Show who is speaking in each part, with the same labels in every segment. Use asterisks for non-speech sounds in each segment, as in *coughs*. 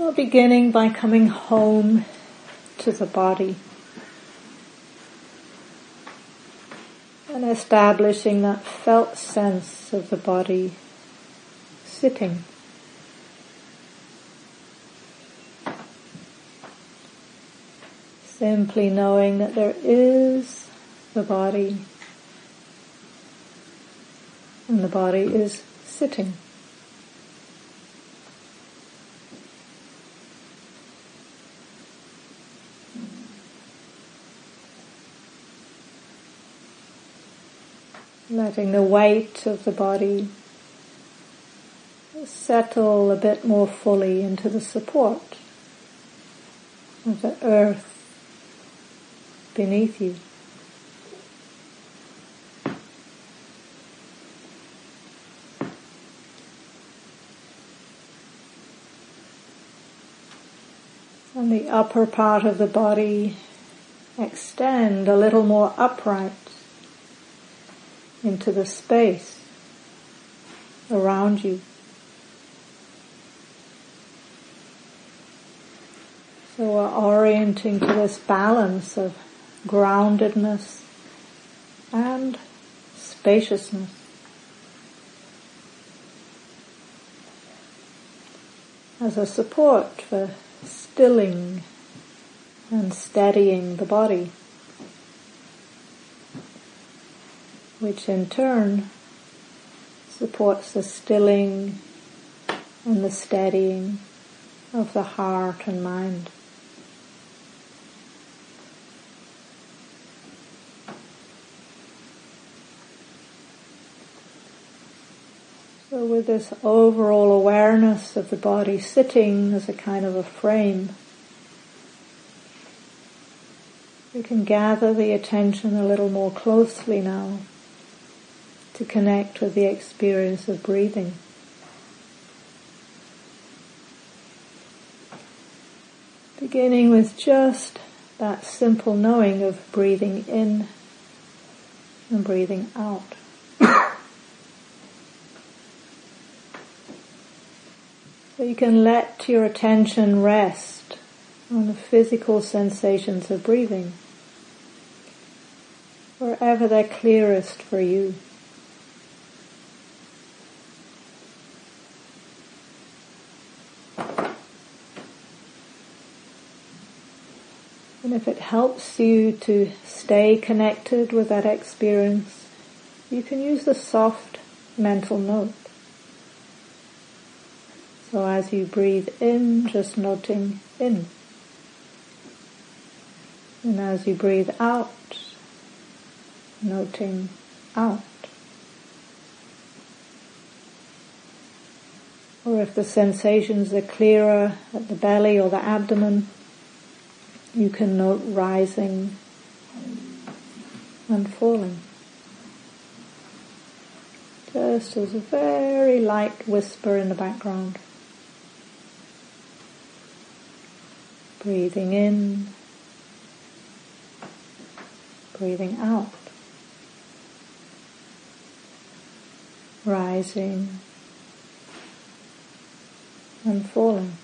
Speaker 1: So beginning by coming home to the body and establishing that felt sense of the body sitting. Simply knowing that there is the body and the body is sitting. Letting the weight of the body settle a bit more fully into the support of the earth beneath you. And the upper part of the body extend a little more upright into the space around you. So we're orienting to this balance of groundedness and spaciousness. As a support for stilling and steadying the body. Which in turn supports the stilling and the steadying of the heart and mind. So with this overall awareness of the body sitting as a kind of a frame, we can gather the attention a little more closely now to connect with the experience of breathing. Beginning with just that simple knowing of breathing in and breathing out. *coughs* so you can let your attention rest on the physical sensations of breathing, wherever they're clearest for you. And if it helps you to stay connected with that experience, you can use the soft mental note. So as you breathe in, just noting in. And as you breathe out, noting out. Or if the sensations are clearer at the belly or the abdomen, you can note rising and falling. Just as a very light whisper in the background. Breathing in, breathing out. Rising and falling.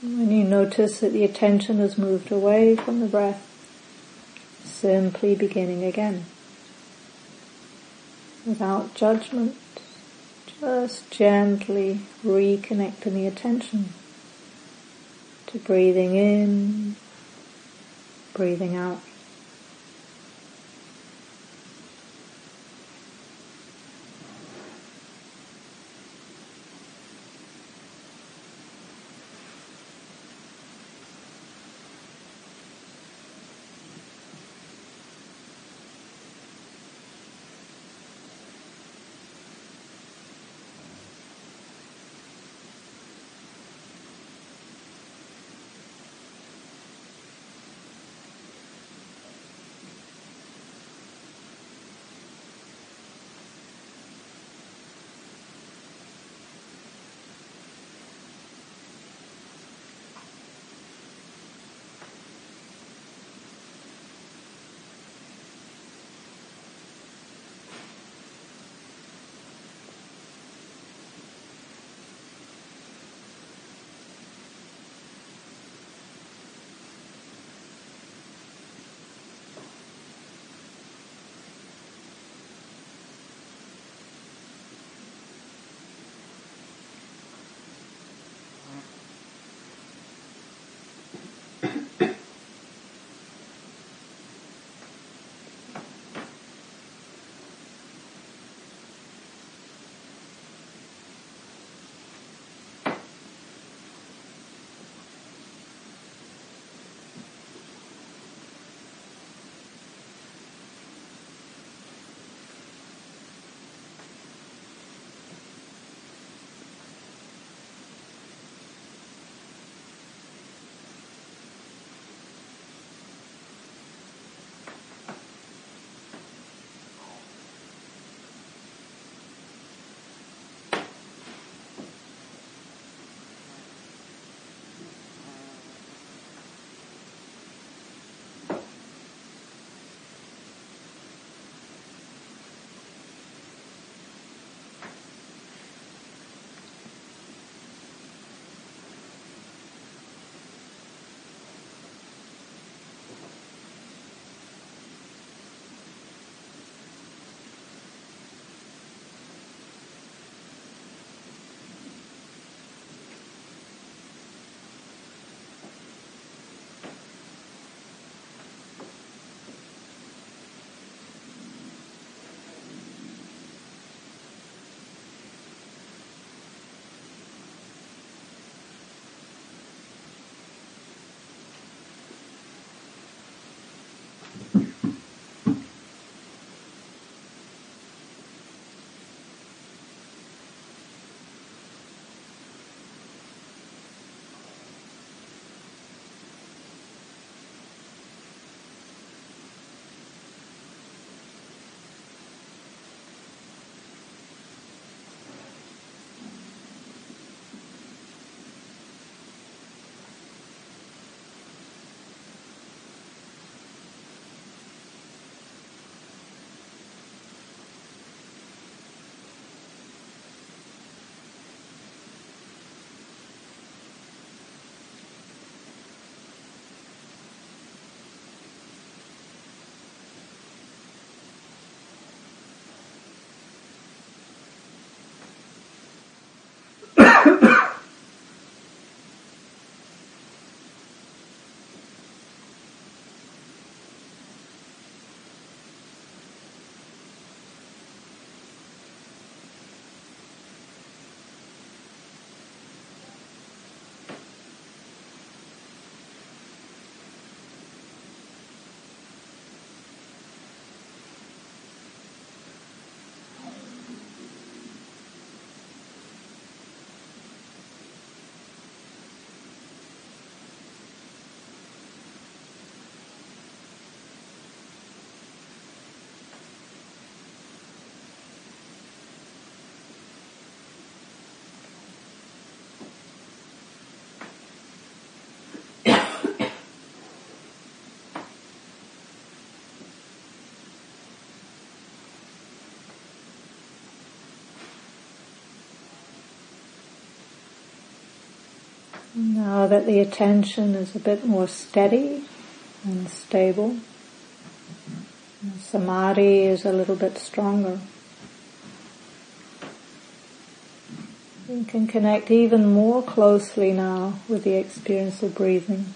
Speaker 1: When you notice that the attention has moved away from the breath, simply beginning again. Without judgment, just gently reconnecting the attention to breathing in breathing out. Now that the attention is a bit more steady and stable, samadhi is a little bit stronger. You can connect even more closely now with the experience of breathing.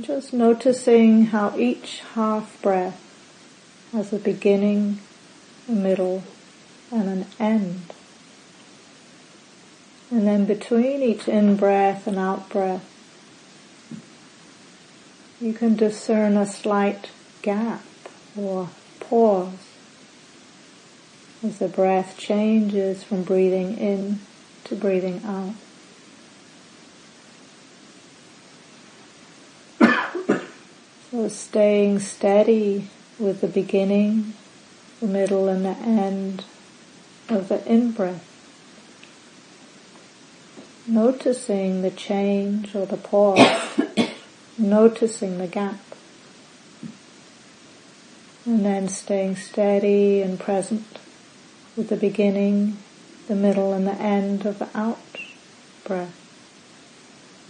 Speaker 1: Just noticing how each half breath has a beginning, a middle, and an end. And then between each in-breath and out-breath, you can discern a slight gap or pause as the breath changes from breathing in to breathing out. *coughs* So staying steady with the beginning, the middle and the end of the in-breath. Noticing the change or the pause, *coughs* noticing the gap. And then staying steady and present with the beginning, the middle and the end of the out breath.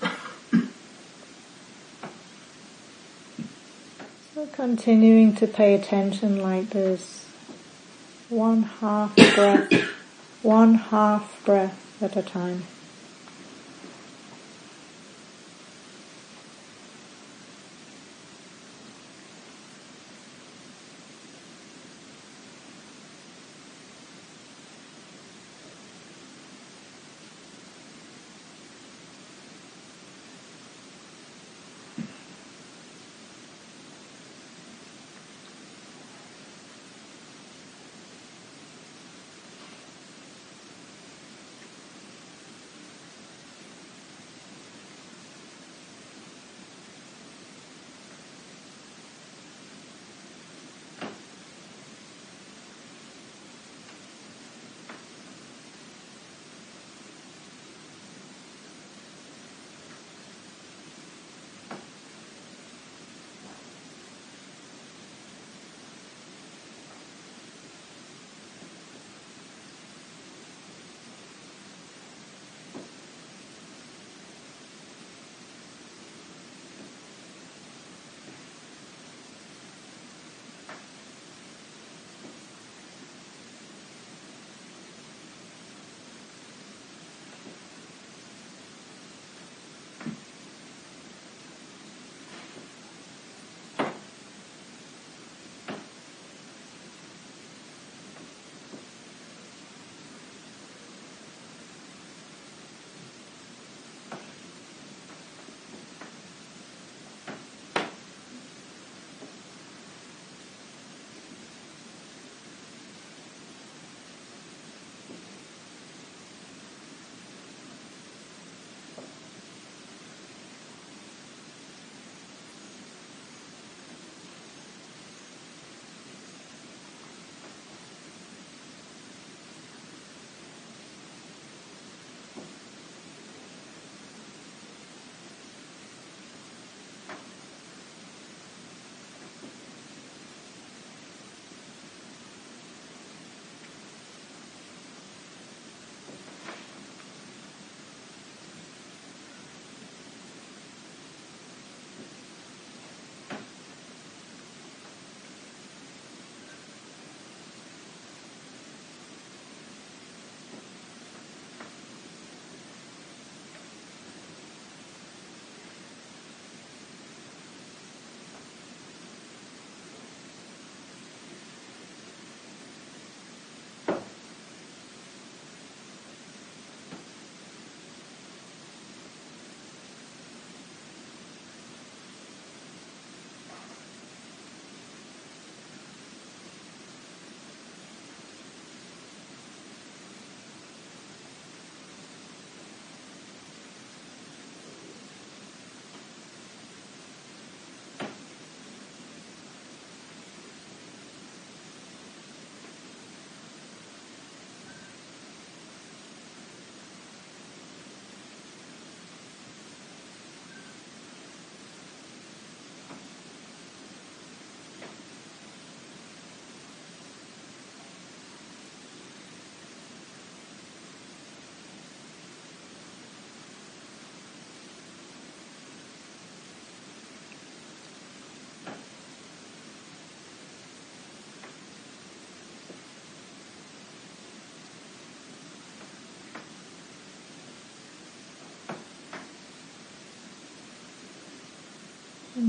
Speaker 1: *coughs* So continuing to pay attention like this, one half *coughs* breath, one half breath at a time.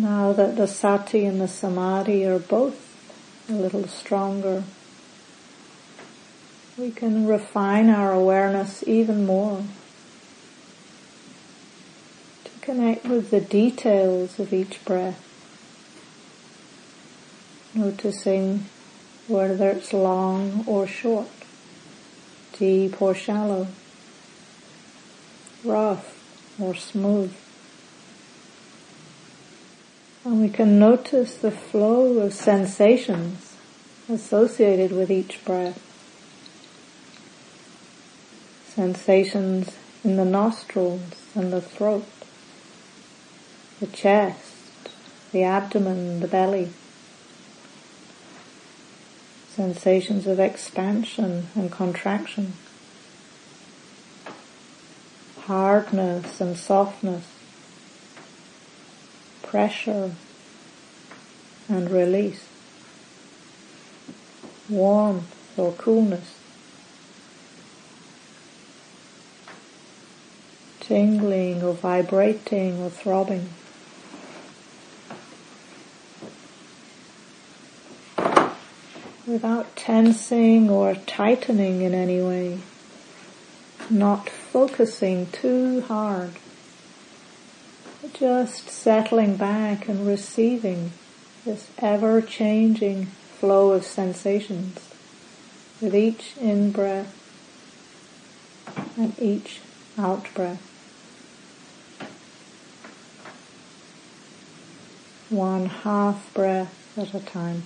Speaker 1: Now that the sati and the samadhi are both a little stronger, we can refine our awareness even more to connect with the details of each breath, noticing whether it's long or short, deep or shallow, rough or smooth. And we can notice the flow of sensations associated with each breath. Sensations in the nostrils and the throat, the chest, the abdomen, the belly. Sensations of expansion and contraction, hardness and softness, pressure and release, warmth or coolness, tingling or vibrating or throbbing. Without tensing or tightening in any way, not focusing too hard just settling back and receiving this ever changing flow of sensations with each in breath and each out breath. One half breath at a time.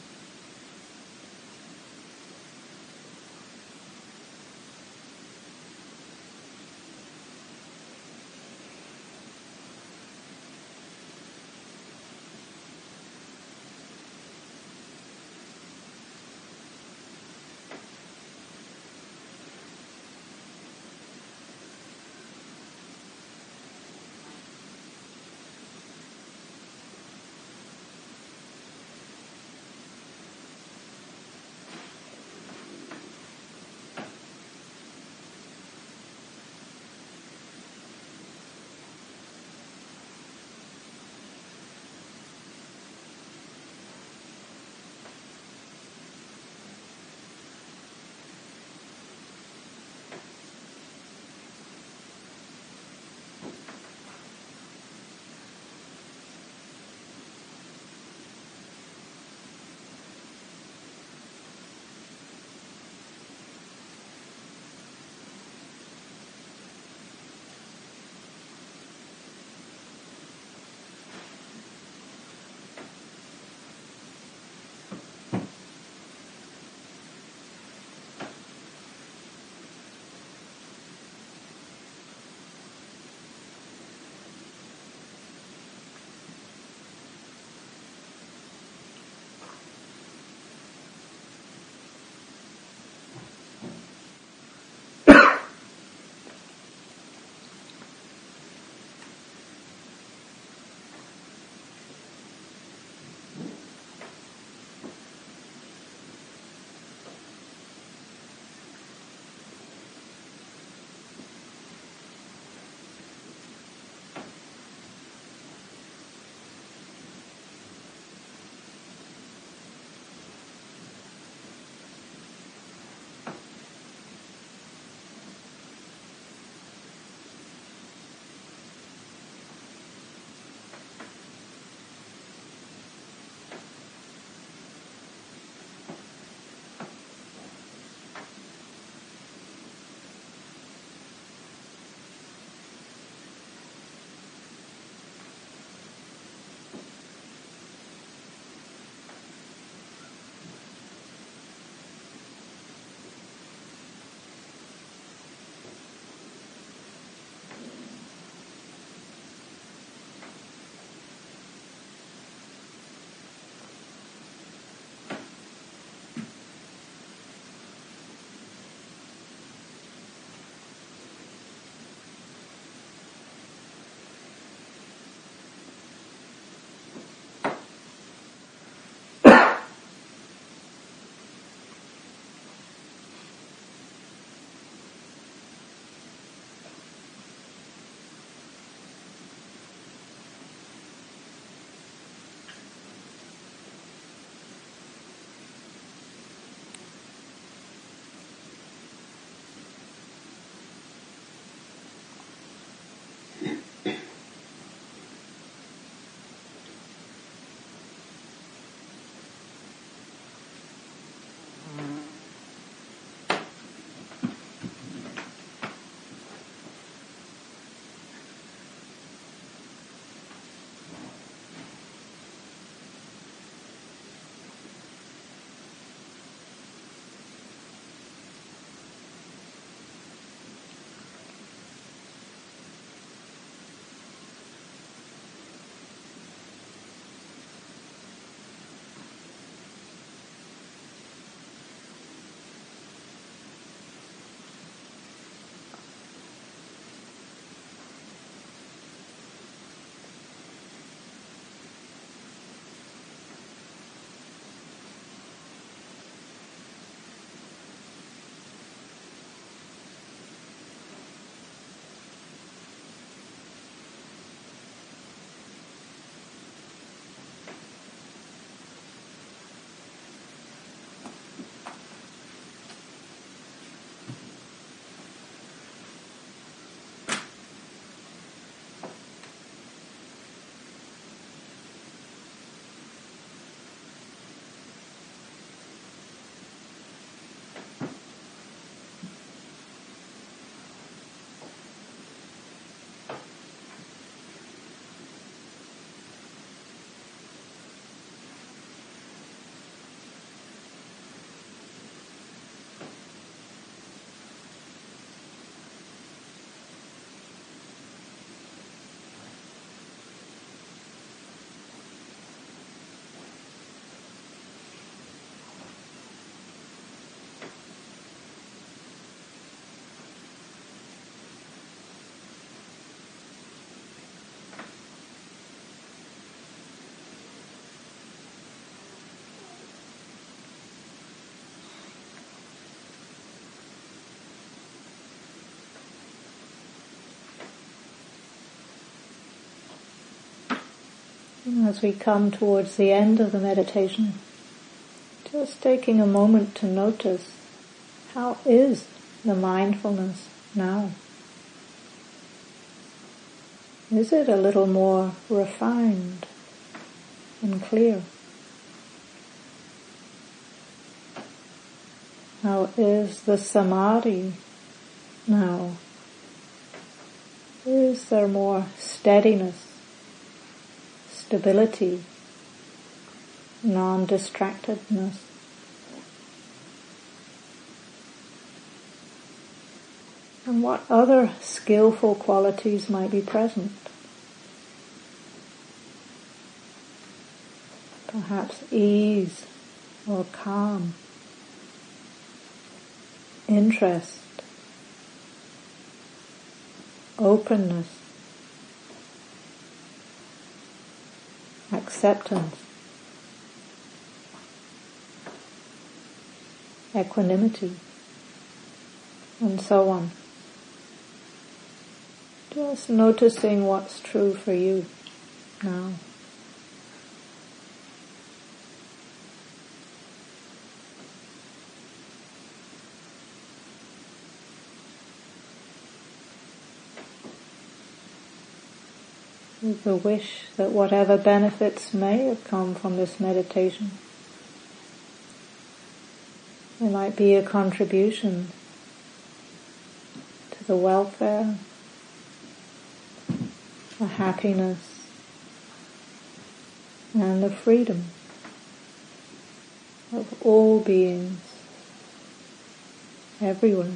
Speaker 1: As we come towards the end of the meditation, just taking a moment to notice how is the mindfulness now? Is it a little more refined and clear? How is the samadhi now? Is there more steadiness, stability, non-distractedness? And what other skillful qualities might be present? Perhaps ease or calm, interest, openness, acceptance, equanimity, and so on. Just noticing what's true for you now. The wish that whatever benefits may have come from this meditation, there might be a contribution to the welfare the happiness and the freedom of all beings everywhere.